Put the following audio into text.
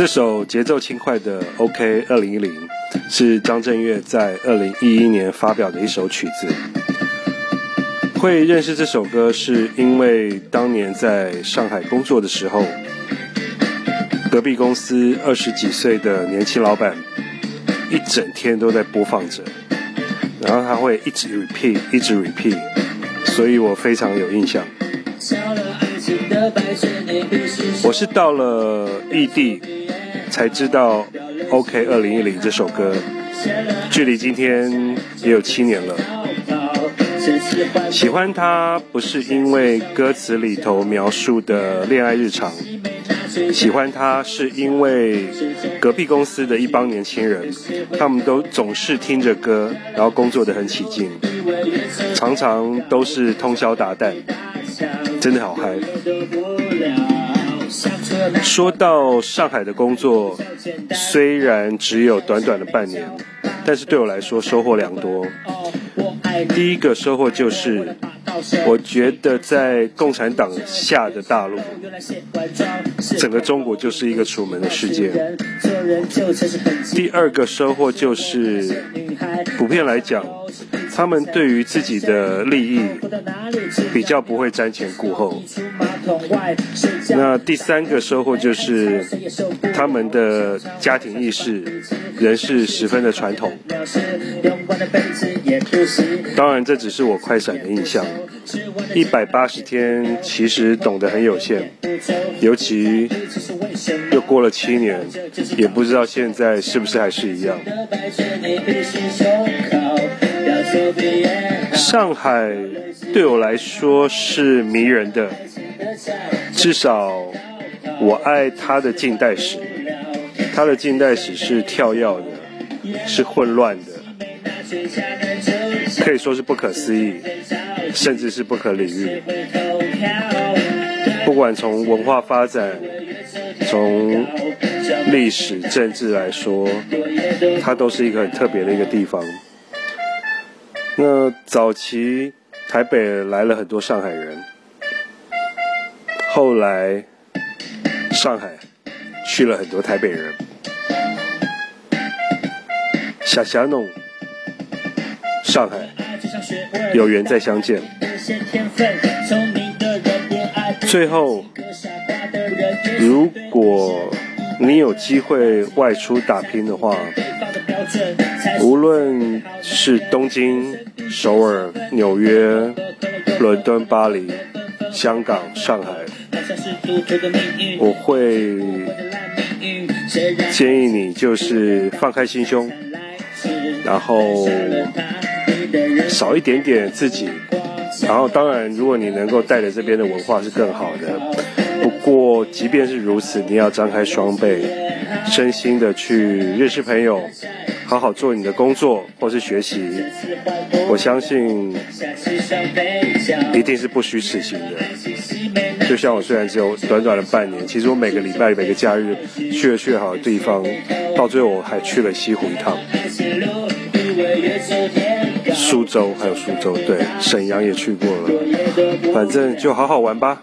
这首节奏轻快的《OK 二零一零》是张震岳在二零一一年发表的一首曲子。会认识这首歌，是因为当年在上海工作的时候，隔壁公司二十几岁的年轻老板一整天都在播放着，然后他会一直 repeat，一直 repeat，所以我非常有印象。我是到了异地才知道《OK 二零一零》这首歌，距离今天也有七年了。喜欢它不是因为歌词里头描述的恋爱日常，喜欢它是因为隔壁公司的一帮年轻人，他们都总是听着歌，然后工作的很起劲，常常都是通宵达旦。真的好嗨！说到上海的工作，虽然只有短短的半年，但是对我来说收获良多。第一个收获就是。我觉得在共产党下的大陆，整个中国就是一个楚门的世界。第二个收获就是，普遍来讲，他们对于自己的利益比较不会瞻前顾后。那第三个收获就是，他们的家庭意识仍是十分的传统。当然，这只是我快闪的印象。一百八十天其实懂得很有限，尤其又过了七年，也不知道现在是不是还是一样。上海对我来说是迷人的，至少我爱他的近代史。他的近代史是跳跃的，是混乱的。可以说是不可思议，甚至是不可理喻。不管从文化发展、从历史、政治来说，它都是一个很特别的一个地方。那早期台北来了很多上海人，后来上海去了很多台北人，小霞弄。上海，有缘再相见。最后，如果你有机会外出打拼的话，无论是东京、首尔、纽约、伦敦、巴黎、香港、上海，我会建议你就是放开心胸，然后。少一点点自己，然后当然，如果你能够带着这边的文化是更好的。不过，即便是如此，你要张开双臂，身心的去认识朋友，好好做你的工作或是学习。我相信，一定是不虚此行的。就像我虽然只有短短的半年，其实我每个礼拜每个假日去了去好的地方，到最后我还去了西湖一趟。苏州还有苏州，对，沈阳也去过了，反正就好好玩吧。